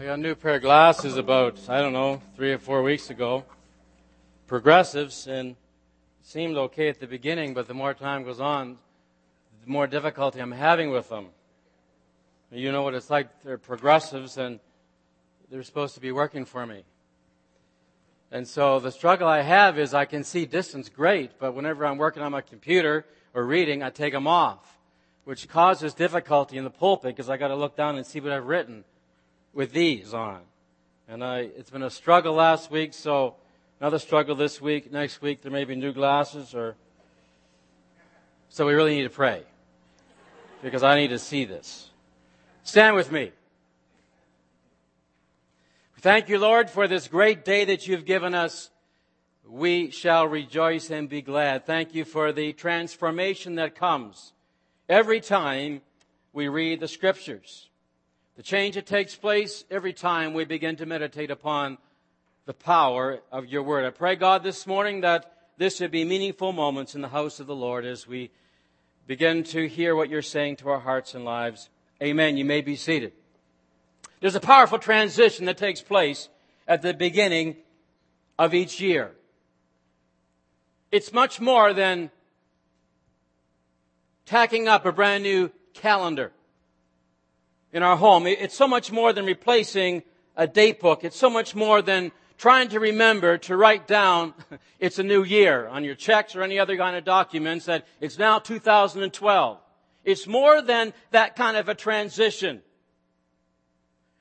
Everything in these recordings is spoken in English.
I got a new pair of glasses about, I don't know, three or four weeks ago. Progressives, and seemed okay at the beginning, but the more time goes on, the more difficulty I'm having with them. You know what it's like. They're progressives, and they're supposed to be working for me. And so the struggle I have is I can see distance great, but whenever I'm working on my computer or reading, I take them off, which causes difficulty in the pulpit because I got to look down and see what I've written with these on. And I, it's been a struggle last week, so another struggle this week. Next week there may be new glasses or, so we really need to pray. Because I need to see this. Stand with me. Thank you, Lord, for this great day that you've given us. We shall rejoice and be glad. Thank you for the transformation that comes every time we read the scriptures. The change that takes place every time we begin to meditate upon the power of your word. I pray, God, this morning that this would be meaningful moments in the house of the Lord as we begin to hear what you're saying to our hearts and lives. Amen. You may be seated. There's a powerful transition that takes place at the beginning of each year. It's much more than tacking up a brand new calendar in our home. It's so much more than replacing a date book. It's so much more than trying to remember to write down it's a new year on your checks or any other kind of documents that it's now 2012. It's more than that kind of a transition.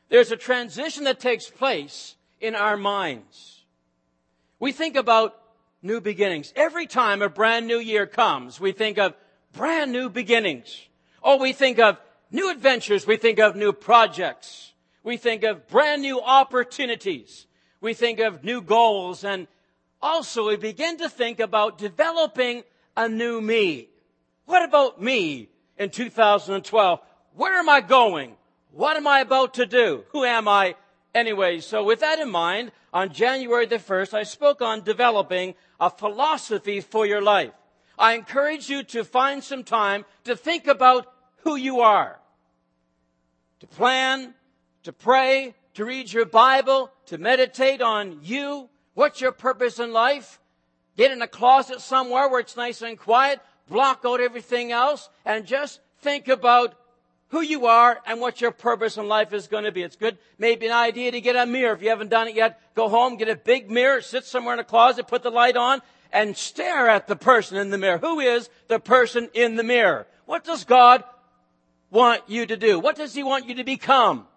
There's a transition that takes place in our minds. We think about new beginnings. Every time a brand new year comes, we think of brand new beginnings. Oh, we think of new adventures, we think of new projects. We think of brand new opportunities. We think of new goals and also we begin to think about developing a new me. What about me in 2012? Where am I going? What am I about to do? Who am I anyway? So with that in mind, on January the 1st, I spoke on developing a philosophy for your life. I encourage you to find some time to think about who you are. To plan, to pray, to read your Bible, to meditate on you. What's your purpose in life? Get in a closet somewhere where it's nice and quiet, block out everything else, and just think about who you are and what your purpose in life is going to be. It's good, maybe an idea to get a mirror. If you haven't done it yet, go home, get a big mirror, sit somewhere in a closet, put the light on, and stare at the person in the mirror. Who is the person in the mirror? What does God want you to do? What does He want you to become?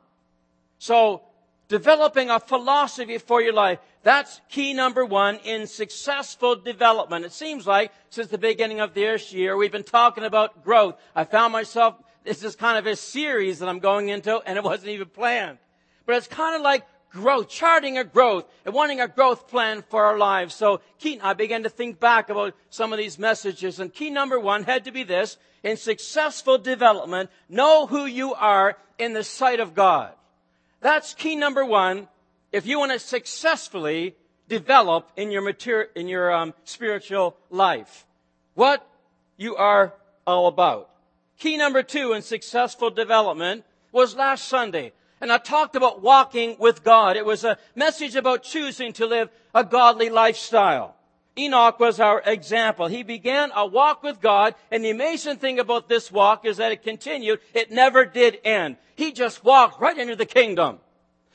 So, developing a philosophy for your life, that's key number one in successful development. It seems like since the beginning of this year, we've been talking about growth. I found myself, this is kind of a series that I'm going into, and it wasn't even planned. But it's kind of like growth, charting a growth, and wanting a growth plan for our lives. So key, I began to think back about some of these messages, and key number one had to be this, in successful development, know who you are in the sight of God. That's key number one if you want to successfully develop in your material, in your um, spiritual life. What you are all about. Key number two in successful development was last Sunday. And I talked about walking with God. It was a message about choosing to live a godly lifestyle. Enoch was our example. He began a walk with God, and the amazing thing about this walk is that it continued. It never did end. He just walked right into the kingdom.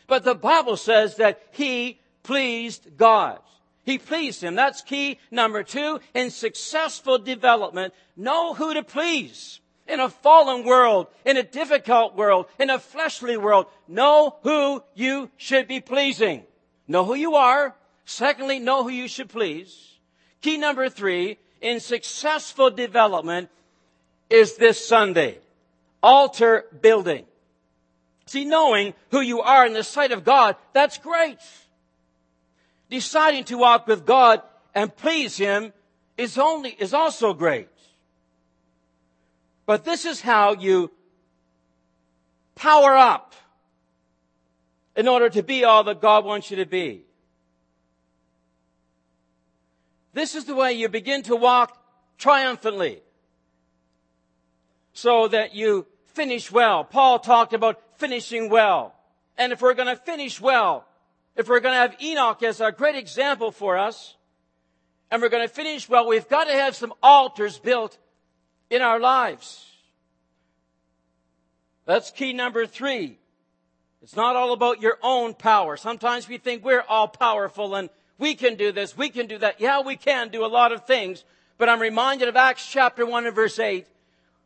But the Bible says that he pleased God. He pleased him. That's key number two in successful development. Know who to please. In a fallen world, in a difficult world, in a fleshly world, know who you should be pleasing. Know who you are. Secondly, know who you should please. Key number three in successful development is this Sunday. Altar building. See, knowing who you are in the sight of God, that's great. Deciding to walk with God and please Him is only, is also great. But this is how you power up in order to be all that God wants you to be. This is the way you begin to walk triumphantly so that you finish well. Paul talked about finishing well. and if we're going to finish well, if we're going to have Enoch as a great example for us, and we're going to finish well, we've got to have some altars built in our lives. That's key number three. It's not all about your own power. Sometimes we think we're all powerful and we can do this, we can do that. Yeah, we can do a lot of things, but I'm reminded of Acts chapter 1 and verse 8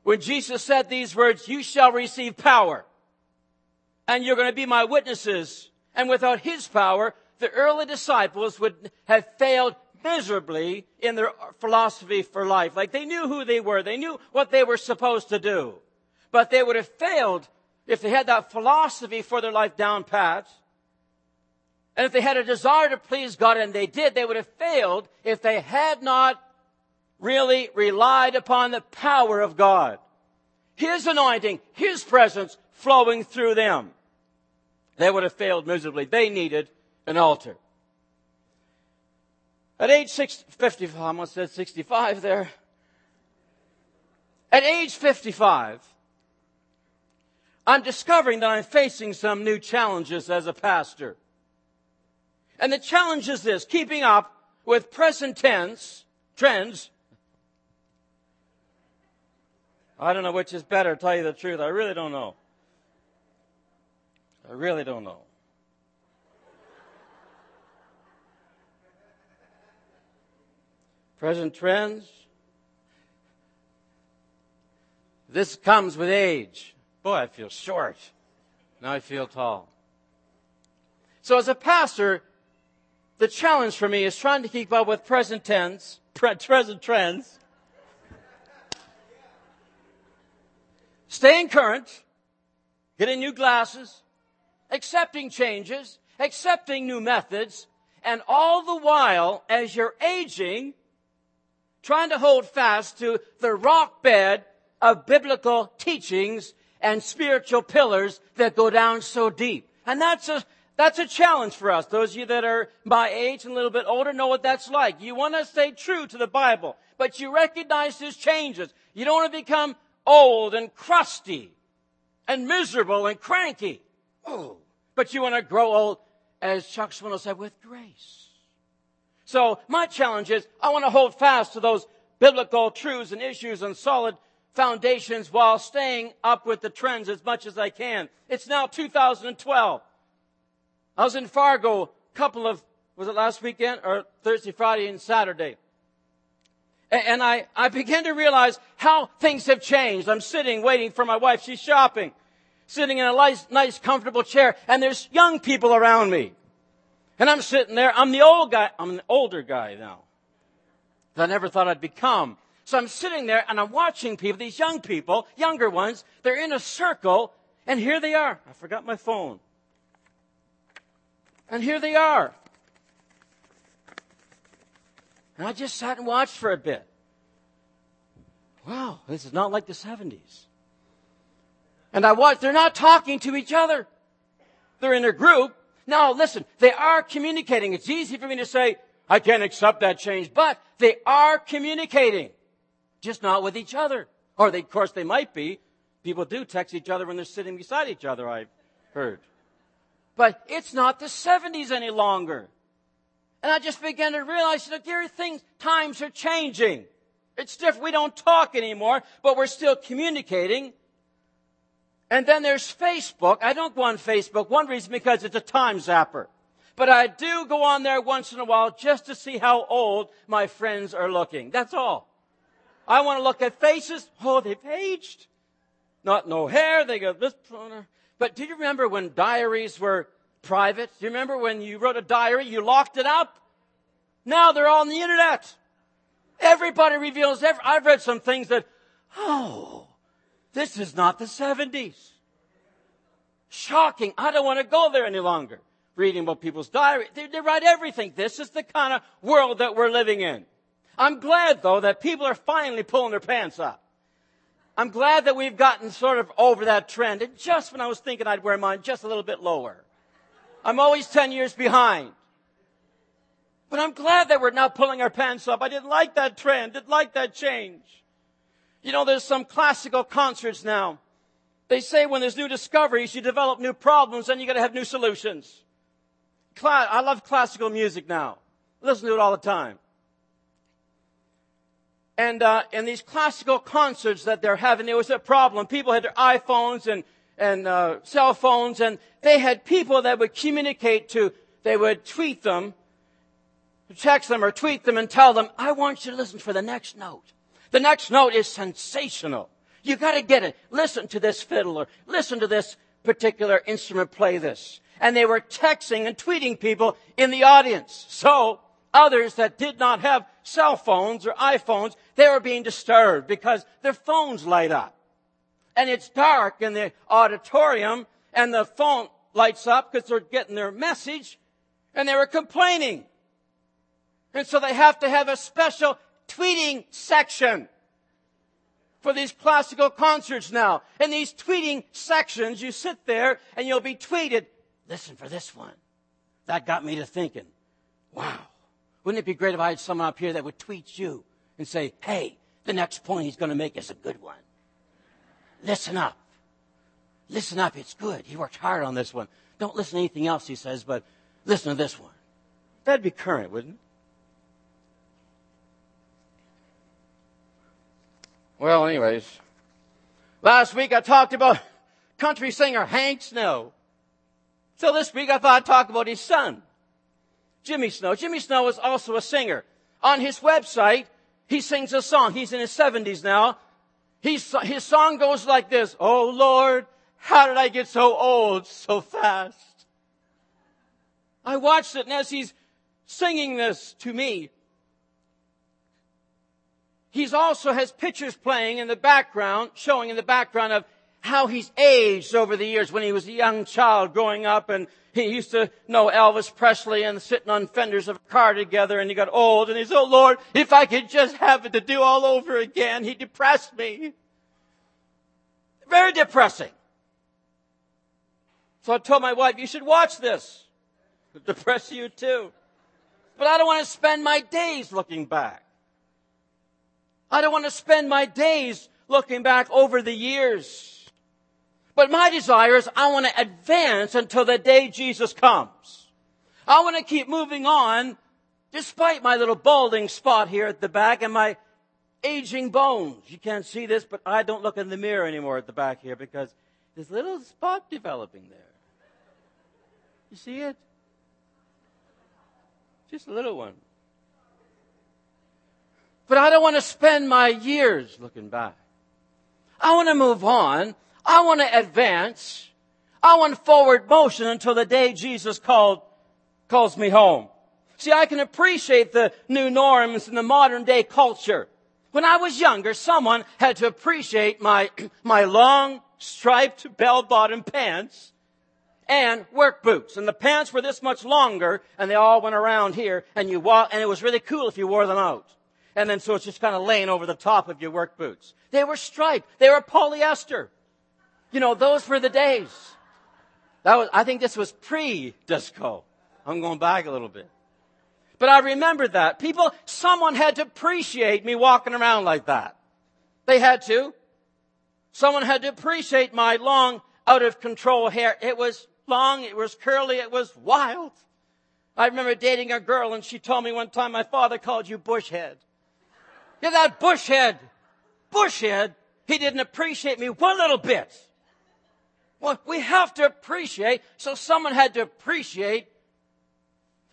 when Jesus said these words, you shall receive power and you're going to be my witnesses. And without his power, the early disciples would have failed miserably in their philosophy for life. Like they knew who they were. They knew what they were supposed to do. But they would have failed if they had that philosophy for their life down pat. And if they had a desire to please God, and they did, they would have failed if they had not really relied upon the power of God. His anointing, His presence flowing through them. They would have failed miserably. They needed an altar. At age 60, 55, I almost said 65 there. At age 55, I'm discovering that I'm facing some new challenges as a pastor. And the challenge is this, keeping up with present tense trends. I don't know which is better, tell you the truth. I really don't know. I really don't know. Present trends. This comes with age. Boy, I feel short. Now I feel tall. So as a pastor, the challenge for me is trying to keep up with present tense, pre- present trends, staying current, getting new glasses, accepting changes, accepting new methods, and all the while, as you're aging, trying to hold fast to the rock bed of biblical teachings and spiritual pillars that go down so deep. And that's a, that's a challenge for us. Those of you that are my age and a little bit older know what that's like. You want to stay true to the Bible, but you recognize there's changes. You don't want to become old and crusty and miserable and cranky. Oh, but you want to grow old, as Chuck Swindoll said, with grace. So my challenge is I want to hold fast to those biblical truths and issues and solid foundations while staying up with the trends as much as I can. It's now 2012. I was in Fargo a couple of, was it last weekend or Thursday, Friday and Saturday? And I, I began to realize how things have changed. I'm sitting waiting for my wife. She's shopping, sitting in a nice, nice comfortable chair and there's young people around me. And I'm sitting there. I'm the old guy. I'm an older guy now. That I never thought I'd become. So I'm sitting there and I'm watching people, these young people, younger ones, they're in a circle and here they are. I forgot my phone. And here they are. And I just sat and watched for a bit. Wow, this is not like the 70s. And I watched, they're not talking to each other. They're in a group, now listen, they are communicating. It's easy for me to say, I can't accept that change, but they are communicating. Just not with each other. Or they, of course they might be. People do text each other when they're sitting beside each other, I've heard. But it's not the 70s any longer. And I just began to realize that there things, times are changing. It's different. We don't talk anymore, but we're still communicating. And then there's Facebook. I don't go on Facebook. One reason because it's a time zapper. But I do go on there once in a while just to see how old my friends are looking. That's all. I want to look at faces. Oh, they've aged. Not no hair. They got this. But do you remember when diaries were private? Do you remember when you wrote a diary, you locked it up? Now they're all on the internet. Everybody reveals every, I've read some things that, oh, this is not the 70s. Shocking. I don't want to go there any longer. Reading about people's diaries. They, they write everything. This is the kind of world that we're living in. I'm glad though that people are finally pulling their pants up. I'm glad that we've gotten sort of over that trend. And just when I was thinking I'd wear mine just a little bit lower. I'm always 10 years behind. But I'm glad that we're now pulling our pants up. I didn't like that trend. Didn't like that change. You know, there's some classical concerts now They say when there's new discoveries, you develop new problems and you gotta have new solutions. I love classical music now. listen to it all the time. And, uh, these classical concerts that they're having, there was a problem. People had their iPhones and, and, uh, cell phones and they had people that would communicate to, they would tweet them, text them or tweet them and tell them, I want you to listen for the next note. The next note is sensational. You gotta get it. Listen to this fiddler. Listen to this particular instrument play this. And they were texting and tweeting people in the audience. So, others that did not have cell phones or iPhones, they were being disturbed because their phones light up. And it's dark in the auditorium and the phone lights up because they're getting their message and they were complaining. And so they have to have a special tweeting section for these classical concerts now. In these tweeting sections, you sit there and you'll be tweeted, listen for this one. That got me to thinking, wow, wouldn't it be great if I had someone up here that would tweet you and say, hey, the next point he's going to make is a good one. Listen up. Listen up. It's good. He worked hard on this one. Don't listen to anything else he says, but listen to this one. That'd be current, wouldn't it? Well, anyways, last week I talked about country singer Hank Snow. So this week I thought I'd talk about his son, Jimmie Snow. Jimmie Snow is also a singer. On his website, he sings a song. He's in his 70s now. He's, his song goes like this. Oh Lord, how did I get so old so fast? I watched it and as he's singing this to me, He's also has pictures playing in the background, showing in the background of how he's aged over the years when he was a young child growing up and he used to know Elvis Presley and sitting on fenders of a car together and he got old and he said, Oh Lord, if I could just have it to do all over again. He depressed me. Very depressing. So I told my wife, you should watch this. It'll depress you too. But I don't want to spend my days looking back. I don't want to spend my days looking back over the years. But my desire is I want to advance until the day Jesus comes. I want to keep moving on despite my little balding spot here at the back and my aging bones. You can't see this, but I don't look in the mirror anymore at the back here because there's a little spot developing there. You see it? Just a little one. But I don't want to spend my years looking back. I want to move on. I want to advance. I want forward motion until the day Jesus called, calls me home. See, I can appreciate the new norms in the modern day culture. When I was younger, someone had to appreciate my, my long striped bell bottom pants and work boots. And the pants were this much longer and they all went around here and you walk, and it was really cool if you wore them out and then so it's just kind of laying over the top of your work boots. They were striped. They were polyester. You know, those were the days. That was, I think this was pre-disco. I'm going back a little bit. But I remember that. People, someone had to appreciate me walking around like that. They had to. Someone had to appreciate my long, out of control hair. It was long, it was curly, it was wild. I remember dating a girl and she told me one time my father called you bushhead. Yeah, that bushhead, bushhead, he didn't appreciate me one little bit. Well, we have to appreciate, so someone had to appreciate.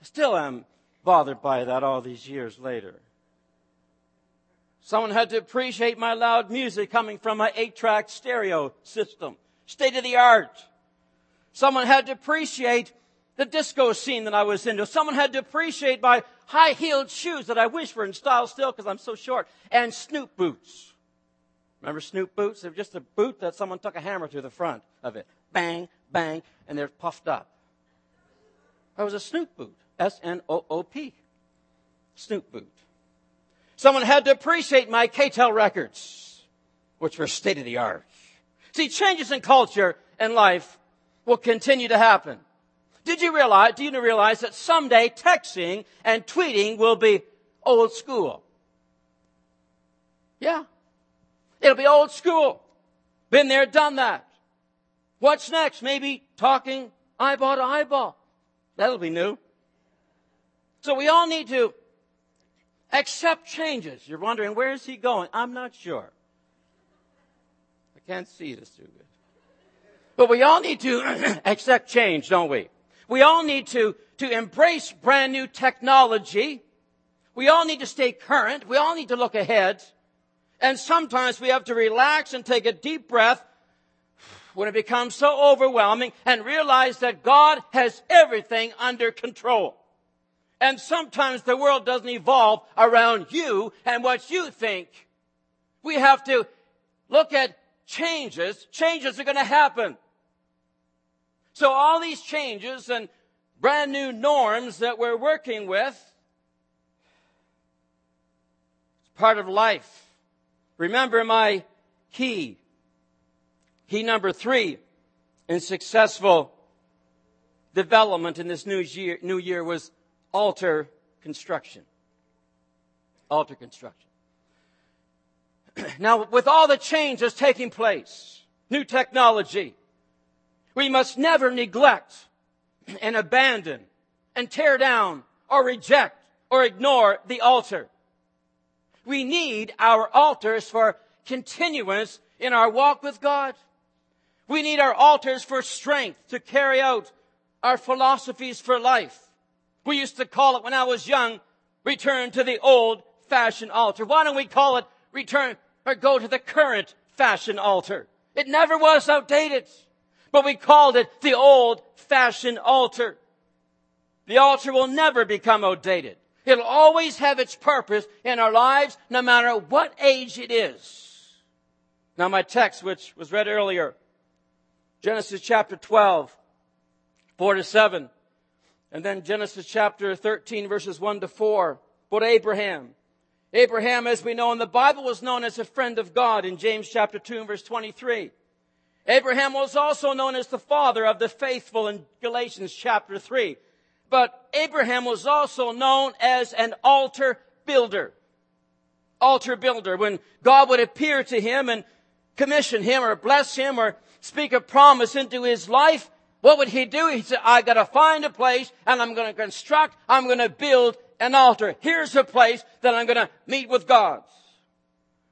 Still am bothered by that all these years later. Someone had to appreciate my loud music coming from my eight-track stereo system. State of the art. Someone had to appreciate the disco scene that I was into. Someone had to appreciate my high heeled shoes that I wish were in style still because I'm so short, and Snoop boots. Remember Snoop boots? They were just a boot that someone took a hammer through the front of it. Bang, bang, and they're puffed up. That was a Snoop boot. S-N-O-O-P. Snoop boot. Someone had to appreciate my K-tel records, which were state of the art. See, changes in culture and life will continue to happen. Did you realize, do you realize that someday texting and tweeting will be old school? Yeah. It'll be old school. Been there, done that. What's next? Maybe talking eyeball to eyeball. That'll be new. So we all need to accept changes. You're wondering, where is he going? I'm not sure. I can't see this too good. But we all need to accept change, don't we? We all need to, to embrace brand new technology. We all need to stay current. We all need to look ahead. And sometimes we have to relax and take a deep breath when it becomes so overwhelming and realize that God has everything under control. And sometimes the world doesn't evolve around you and what you think. We have to look at changes. Changes are going to happen. So all these changes and brand new norms that we're working with, it's part of life. Remember my key. Key number three in successful development in this new year, new year was altar construction. Altar construction. now, with all the changes taking place, new technology, we must never neglect and abandon and tear down or reject or ignore the altar. We need our altars for continuance in our walk with God. We need our altars for strength to carry out our philosophies for life. We used to call it when I was young, return to the old fashioned altar. Why don't we call it return or go to the current fashioned altar? It never was outdated, but we called it the old fashioned altar. The altar will never become outdated. It'll always have its purpose in our lives, no matter what age it is. Now my text, which was read earlier, Genesis chapter 12, 4 to 7. And then Genesis chapter 13 verses 1 to 4. But Abraham. Abraham, as we know in the Bible, was known as a friend of God in James chapter 2 verse 23. Abraham was also known as the father of the faithful in Galatians chapter 3. But Abraham was also known as an altar builder. Altar builder. When God would appear to him and commission him or bless him or speak a promise into his life, what would he do? He said, I gotta find a place and I'm gonna construct, I'm gonna build an altar. Here's a place that I'm gonna meet with God.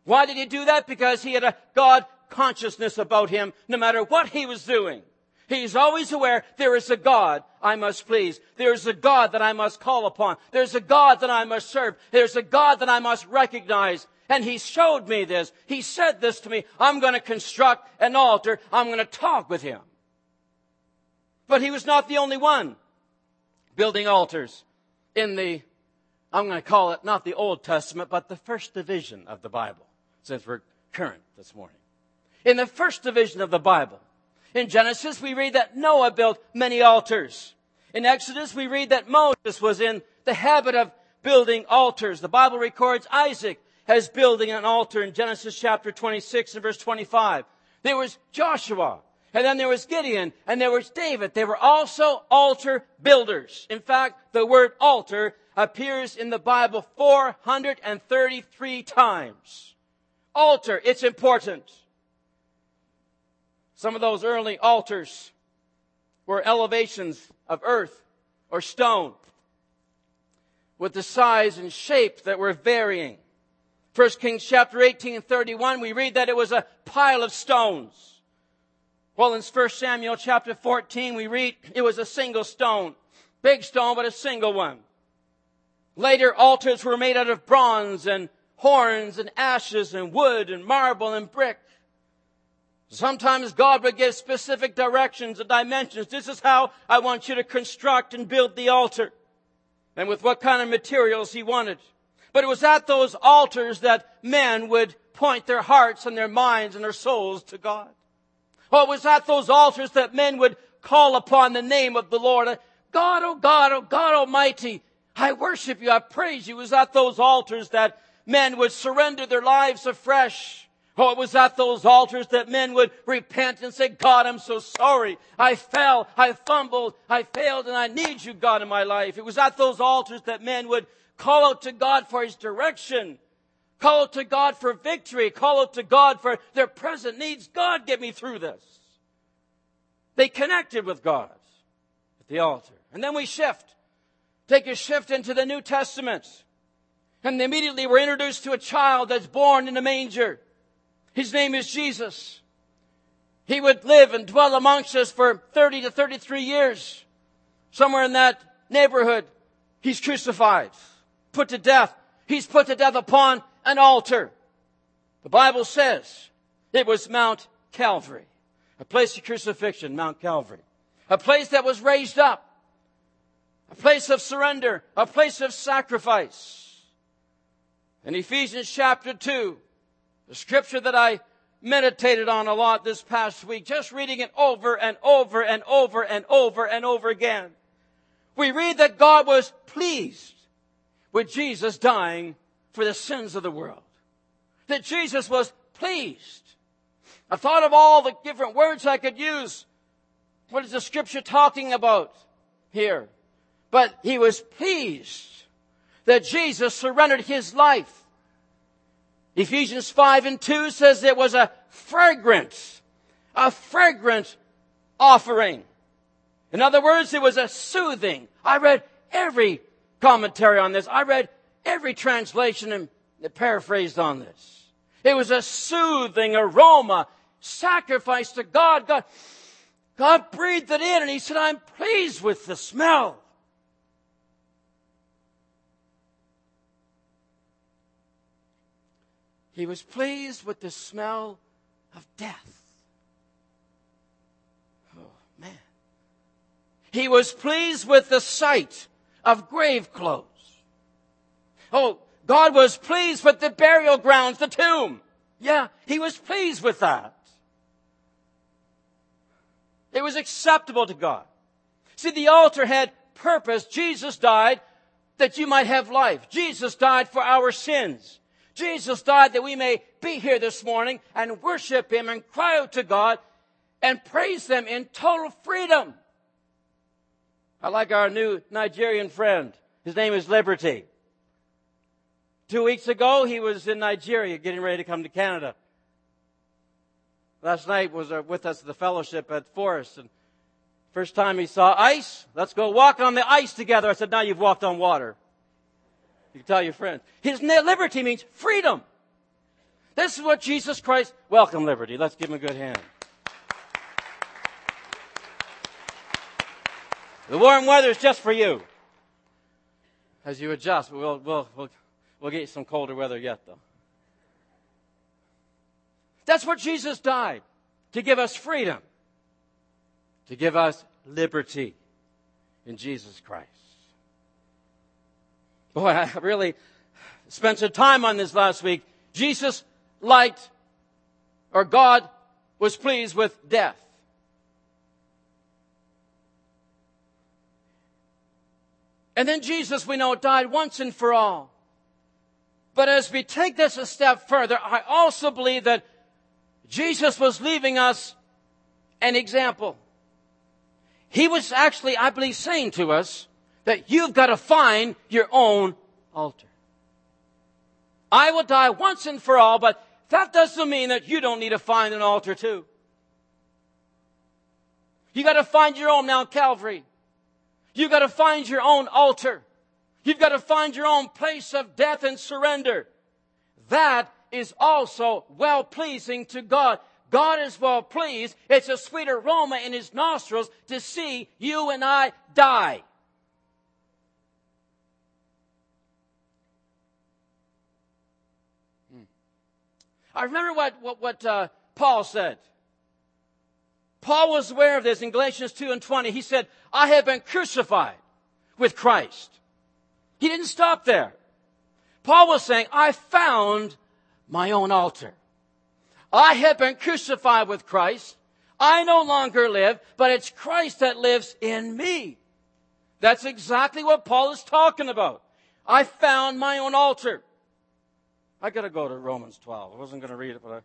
Why did he do that? Because he had a God consciousness about him no matter what he was doing. He's always aware there is a God I must please. There's a God that I must call upon. There's a God that I must serve. There's a God that I must recognize. And he showed me this. He said this to me. I'm going to construct an altar. I'm going to talk with him. But he was not the only one building altars in the, I'm going to call it not the Old Testament, but the first division of the Bible, since we're current this morning. In the first division of the Bible, in Genesis, we read that Noah built many altars. In Exodus, we read that Moses was in the habit of building altars. The Bible records Isaac as building an altar in Genesis chapter 26 and verse 25. There was Joshua and then there was Gideon, and there was David. They were also altar builders. In fact, the word altar appears in the Bible 433 times. Altar, it's important. Some of those early altars were elevations of earth or stone with the size and shape that were varying. 1 Kings chapter 18 and 31, we read that it was a pile of stones. Well, in 1 Samuel chapter 14, we read it was a single stone. Big stone, but a single one. Later, altars were made out of bronze and horns and ashes and wood and marble and brick. Sometimes God would give specific directions and dimensions. This is how I want you to construct and build the altar. And with what kind of materials he wanted. But it was at those altars that men would point their hearts and their minds and their souls to God. Oh, it was at those altars that men would call upon the name of the Lord. God, oh God, oh God Almighty, I worship you, I praise you. It was at those altars that men would surrender their lives afresh. Oh, it was at those altars that men would repent and say, God, I'm so sorry. I fell, I fumbled, I failed, and I need you, God, in my life. It was at those altars that men would call out to God for His direction. Call out to God for victory. Call out to God for their present needs. God, get me through this. They connected with God at the altar. And then we shift. Take a shift into the New Testament. And immediately we're introduced to a child that's born in a manger. His name is Jesus. He would live and dwell amongst us for 30 to 33 years. Somewhere in that neighborhood, he's crucified, put to death. He's put to death upon an altar. The Bible says it was Mount Calvary, a place of crucifixion, Mount Calvary, a place that was raised up, a place of surrender, a place of sacrifice. In Ephesians chapter 2, the scripture that I meditated on a lot this past week, just reading it over and over and over and over and over again. We read that God was pleased with Jesus dying for the sins of the world. That Jesus was pleased. I thought of all the different words I could use. What is the scripture talking about here? But he was pleased that Jesus surrendered his life Ephesians 5 and 2 says it was a fragrant, a fragrant offering. In other words, it was a soothing. I read every commentary on this. I read every translation and paraphrased on this. It was a soothing aroma, sacrifice to God. God, God breathed it in and He said, I'm pleased with the smell. He was pleased with the smell of death. Oh, man. He was pleased with the sight of grave clothes. Oh, God was pleased with the burial grounds, the tomb. Yeah, He was pleased with that. It was acceptable to God. See, the altar had purpose. Jesus died that you might have life. Jesus died for our sins. Jesus died that we may be here this morning and worship Him and cry out to God and praise them in total freedom. I like our new Nigerian friend. His name is Liberty. Two weeks ago, he was in Nigeria getting ready to come to Canada. Last night was uh, with us at the fellowship at Forest and first time he saw ice. Let's go walk on the ice together. I said, now you've walked on water. You can tell your friends. His liberty means freedom. This is what Jesus Christ, welcome liberty. Let's give him a good hand. The warm weather is just for you. As you adjust, we'll, we'll, we'll, we'll get you some colder weather yet though. That's what Jesus died. To give us freedom. To give us liberty in Jesus Christ. Boy, I really spent some time on this last week. Jesus liked, or God was pleased with death. And then Jesus, we know, died once and for all. But as we take this a step further, I also believe that Jesus was leaving us an example. He was actually, I believe, saying to us, that you've got to find your own altar. I will die once and for all, but that doesn't mean that you don't need to find an altar too. You gotta find your own Mount Calvary. You gotta find your own altar. You've got to find your own place of death and surrender. That is also well pleasing to God. God is well pleased. It's a sweet aroma in His nostrils to see you and I die. I remember what, what, what uh, Paul said. Paul was aware of this in Galatians 2 and 20. He said, I have been crucified with Christ. He didn't stop there. Paul was saying, I found my own altar. I have been crucified with Christ. I no longer live, but it's Christ that lives in me. That's exactly what Paul is talking about. I found my own altar. I got to go to Romans 12. I wasn't going to read it, but I,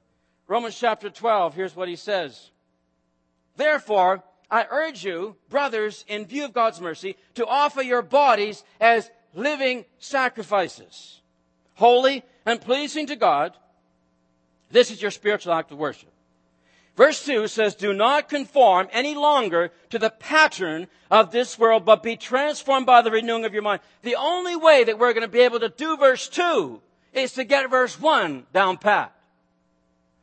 Romans chapter 12, here's what he says. Therefore, I urge you, brothers, in view of God's mercy, to offer your bodies as living sacrifices, holy and pleasing to God. This is your spiritual act of worship. Verse 2 says, Do not conform any longer to the pattern of this world, but be transformed by the renewing of your mind. The only way that we're going to be able to do verse 2 is to get verse 1 down pat.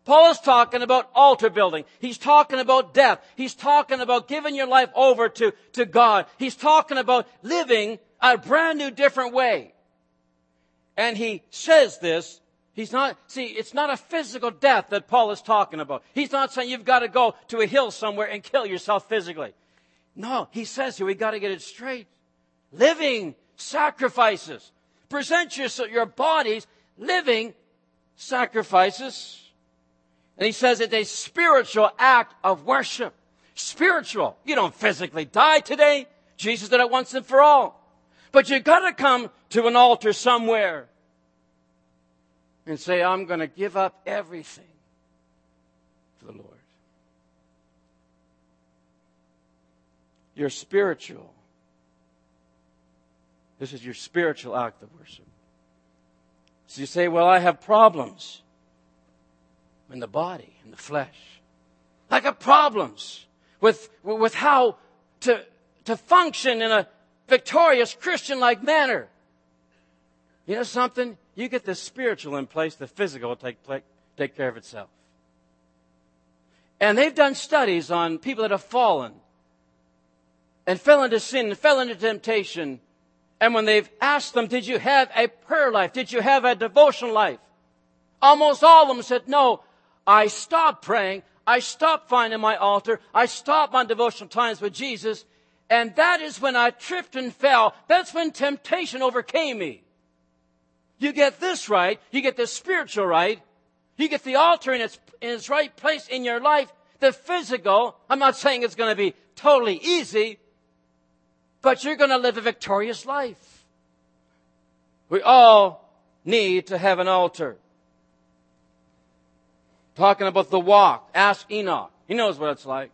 Paul is talking about altar building. He's talking about death. He's talking about giving your life over to, to God. He's talking about living a brand new different way. And he says this He's not, see, it's not a physical death that Paul is talking about. He's not saying you've got to go to a hill somewhere and kill yourself physically. No, he says here we got to get it straight. Living sacrifices. Present your, your bodies living sacrifices. And he says it's a spiritual act of worship. Spiritual. You don't physically die today. Jesus did it once and for all. But you gotta come to an altar somewhere and say, I'm to give up everything for the Lord. You're spiritual. This is your spiritual act of worship. So you say, Well, I have problems in the body, in the flesh. I got problems with, with how to, to function in a victorious Christian like manner. You know something? You get the spiritual in place, the physical will take, take care of itself. And they've done studies on people that have fallen and fell into sin and fell into temptation. And when they've asked them, did you have a prayer life? Did you have a devotional life? Almost all of them said, no, I stopped praying. I stopped finding my altar. I stopped my devotional times with Jesus. And that is when I tripped and fell. That's when temptation overcame me. You get this right. You get the spiritual right. You get the altar in its, in its right place in your life. The physical, I'm not saying it's going to be totally easy, but you're going to live a victorious life. We all need to have an altar. Talking about the walk, ask Enoch. He knows what it's like.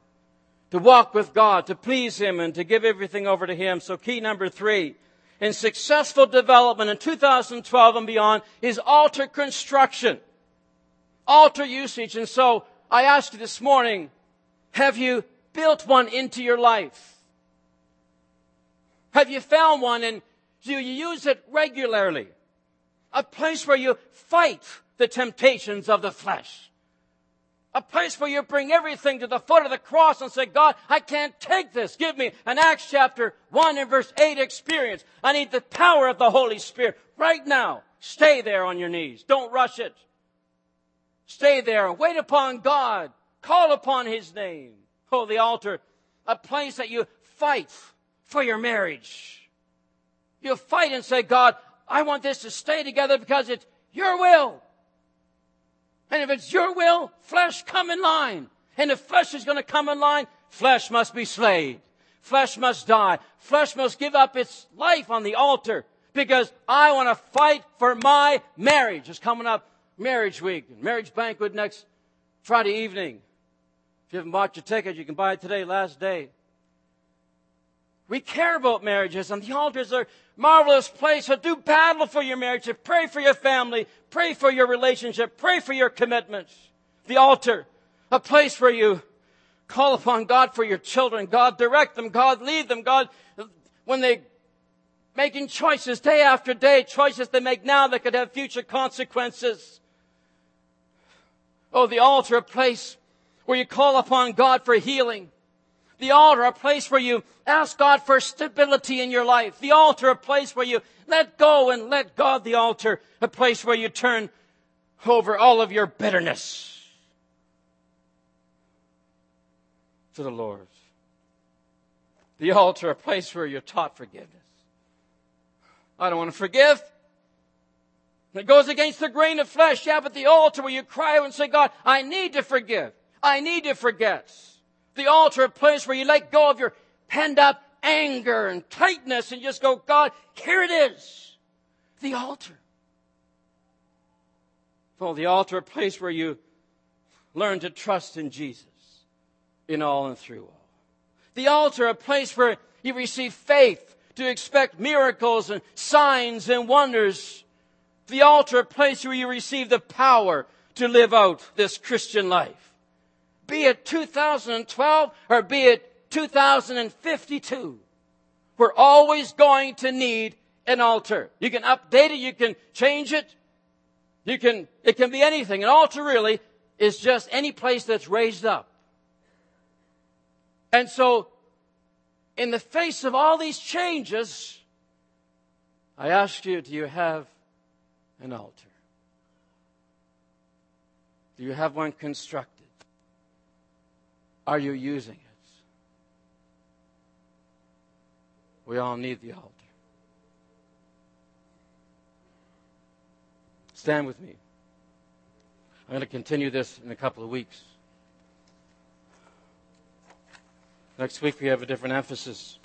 To walk with God, to please Him, and to give everything over to Him. So key number three, in successful development in 2012 and beyond is altar construction, altar usage. And so I ask you this morning, have you built one into your life? Have you found one and do you use it regularly? A place where you fight the temptations of the flesh. A place where you bring everything to the foot of the cross and say, God, I can't take this. Give me an Acts chapter 1 and verse 8 experience. I need the power of the Holy Spirit right now. Stay there on your knees. Don't rush it. Stay there wait upon God. Call upon His name. Oh, the altar, a place that you fight for your marriage. You fight and say, God, I want this to stay together because it's your will. And if it's your will, flesh come in line. And if flesh is going to come in line, flesh must be slain. Flesh must die. Flesh must give up its life on the altar because I want to fight for my marriage. It's coming up marriage week, marriage banquet next Friday evening. If you haven't bought your ticket, you can buy it today, last day. We care about marriages and the altars are marvelous place to do battle for your marriage, pray for your family, pray for your relationship, pray for your commitments. The altar, a place where you call upon God for your children. God direct them. God lead them. God, when they making choices day after day, choices they make now that could have future consequences. Oh, the altar, a place where you call upon God for healing. The altar, a place where you ask God for stability in your life. The altar, a place where you let go and let God. The altar, a place where you turn over all of your bitterness to the Lord. The altar, a place where you're taught forgiveness. I don't want to forgive. It goes against the grain of flesh. Yeah, but the altar where you cry out and say, God, I need to forgive. I need to forget the altar, a place where you let go of your pent up anger and tightness and just go, God, here it is. The altar. Well, the altar, a place where you learn to trust in Jesus in all and through all. The altar, a place where you receive faith to expect miracles and signs and wonders. The altar, a place where you receive the power to live out this Christian life. Be it 2012 or be it 2052. We're always going to need an altar. You can update it, you can change it, you can, it can be anything. An altar really is just any place that's raised up. And so, in the face of all these changes, I ask you, do you have an altar? Do you have one constructed? Are you using it? We all need the altar. Stand with me. I'm going to continue this in a couple of weeks. Next week we have a different emphasis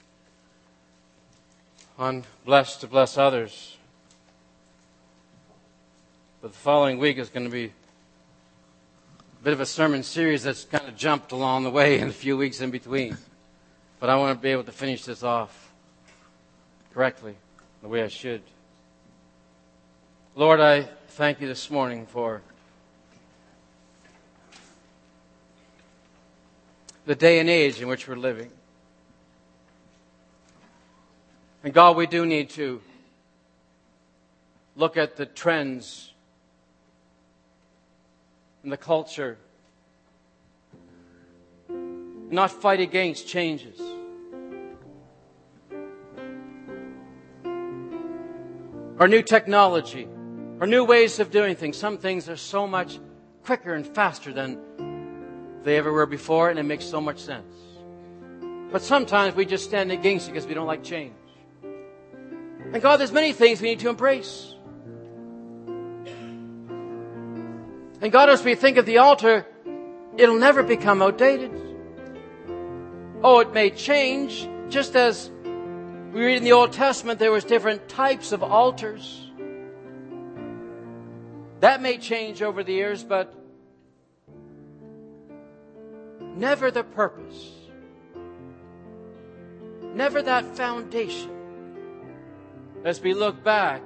on blessed to bless others. But the following week is going to be bit of a sermon series that's kind of jumped along the way in a few weeks in between. But I want to be able to finish this off correctly, the way I should. Lord, I thank you this morning for the day and age in which we're living. And God, we do need to look at the trends in the culture, not fight against changes. Or new technology or new ways of doing things. Some things are so much quicker and faster than they ever were before, and it makes so much sense. But sometimes we just stand against it because we don't like change. And God, there's many things we need to embrace. And God, as we think of the altar, it'll never become outdated. Oh, it may change, just as we read in the Old Testament, there was different types of altars. That may change over the years, but never the purpose. Never that foundation. As we look back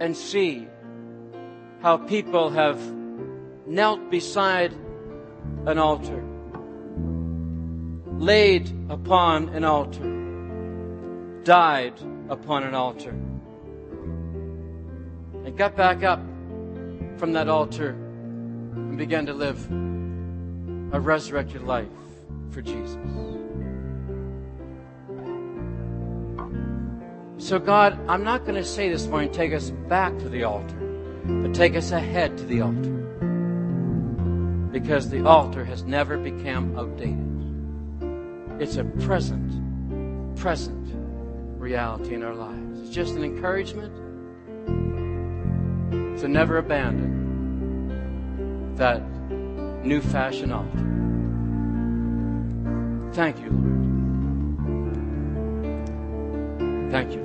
and see how people have knelt beside an altar, laid upon an altar, died upon an altar and got back up from that altar and began to live a resurrected life for Jesus. So, God, I'm not going to say this morning, take us back to the altar, but take us ahead to the altar. Because the altar has never become outdated. It's a present, present reality in our lives. It's just an encouragement to never abandon that new fashion altar. Thank you, Lord. Thank you.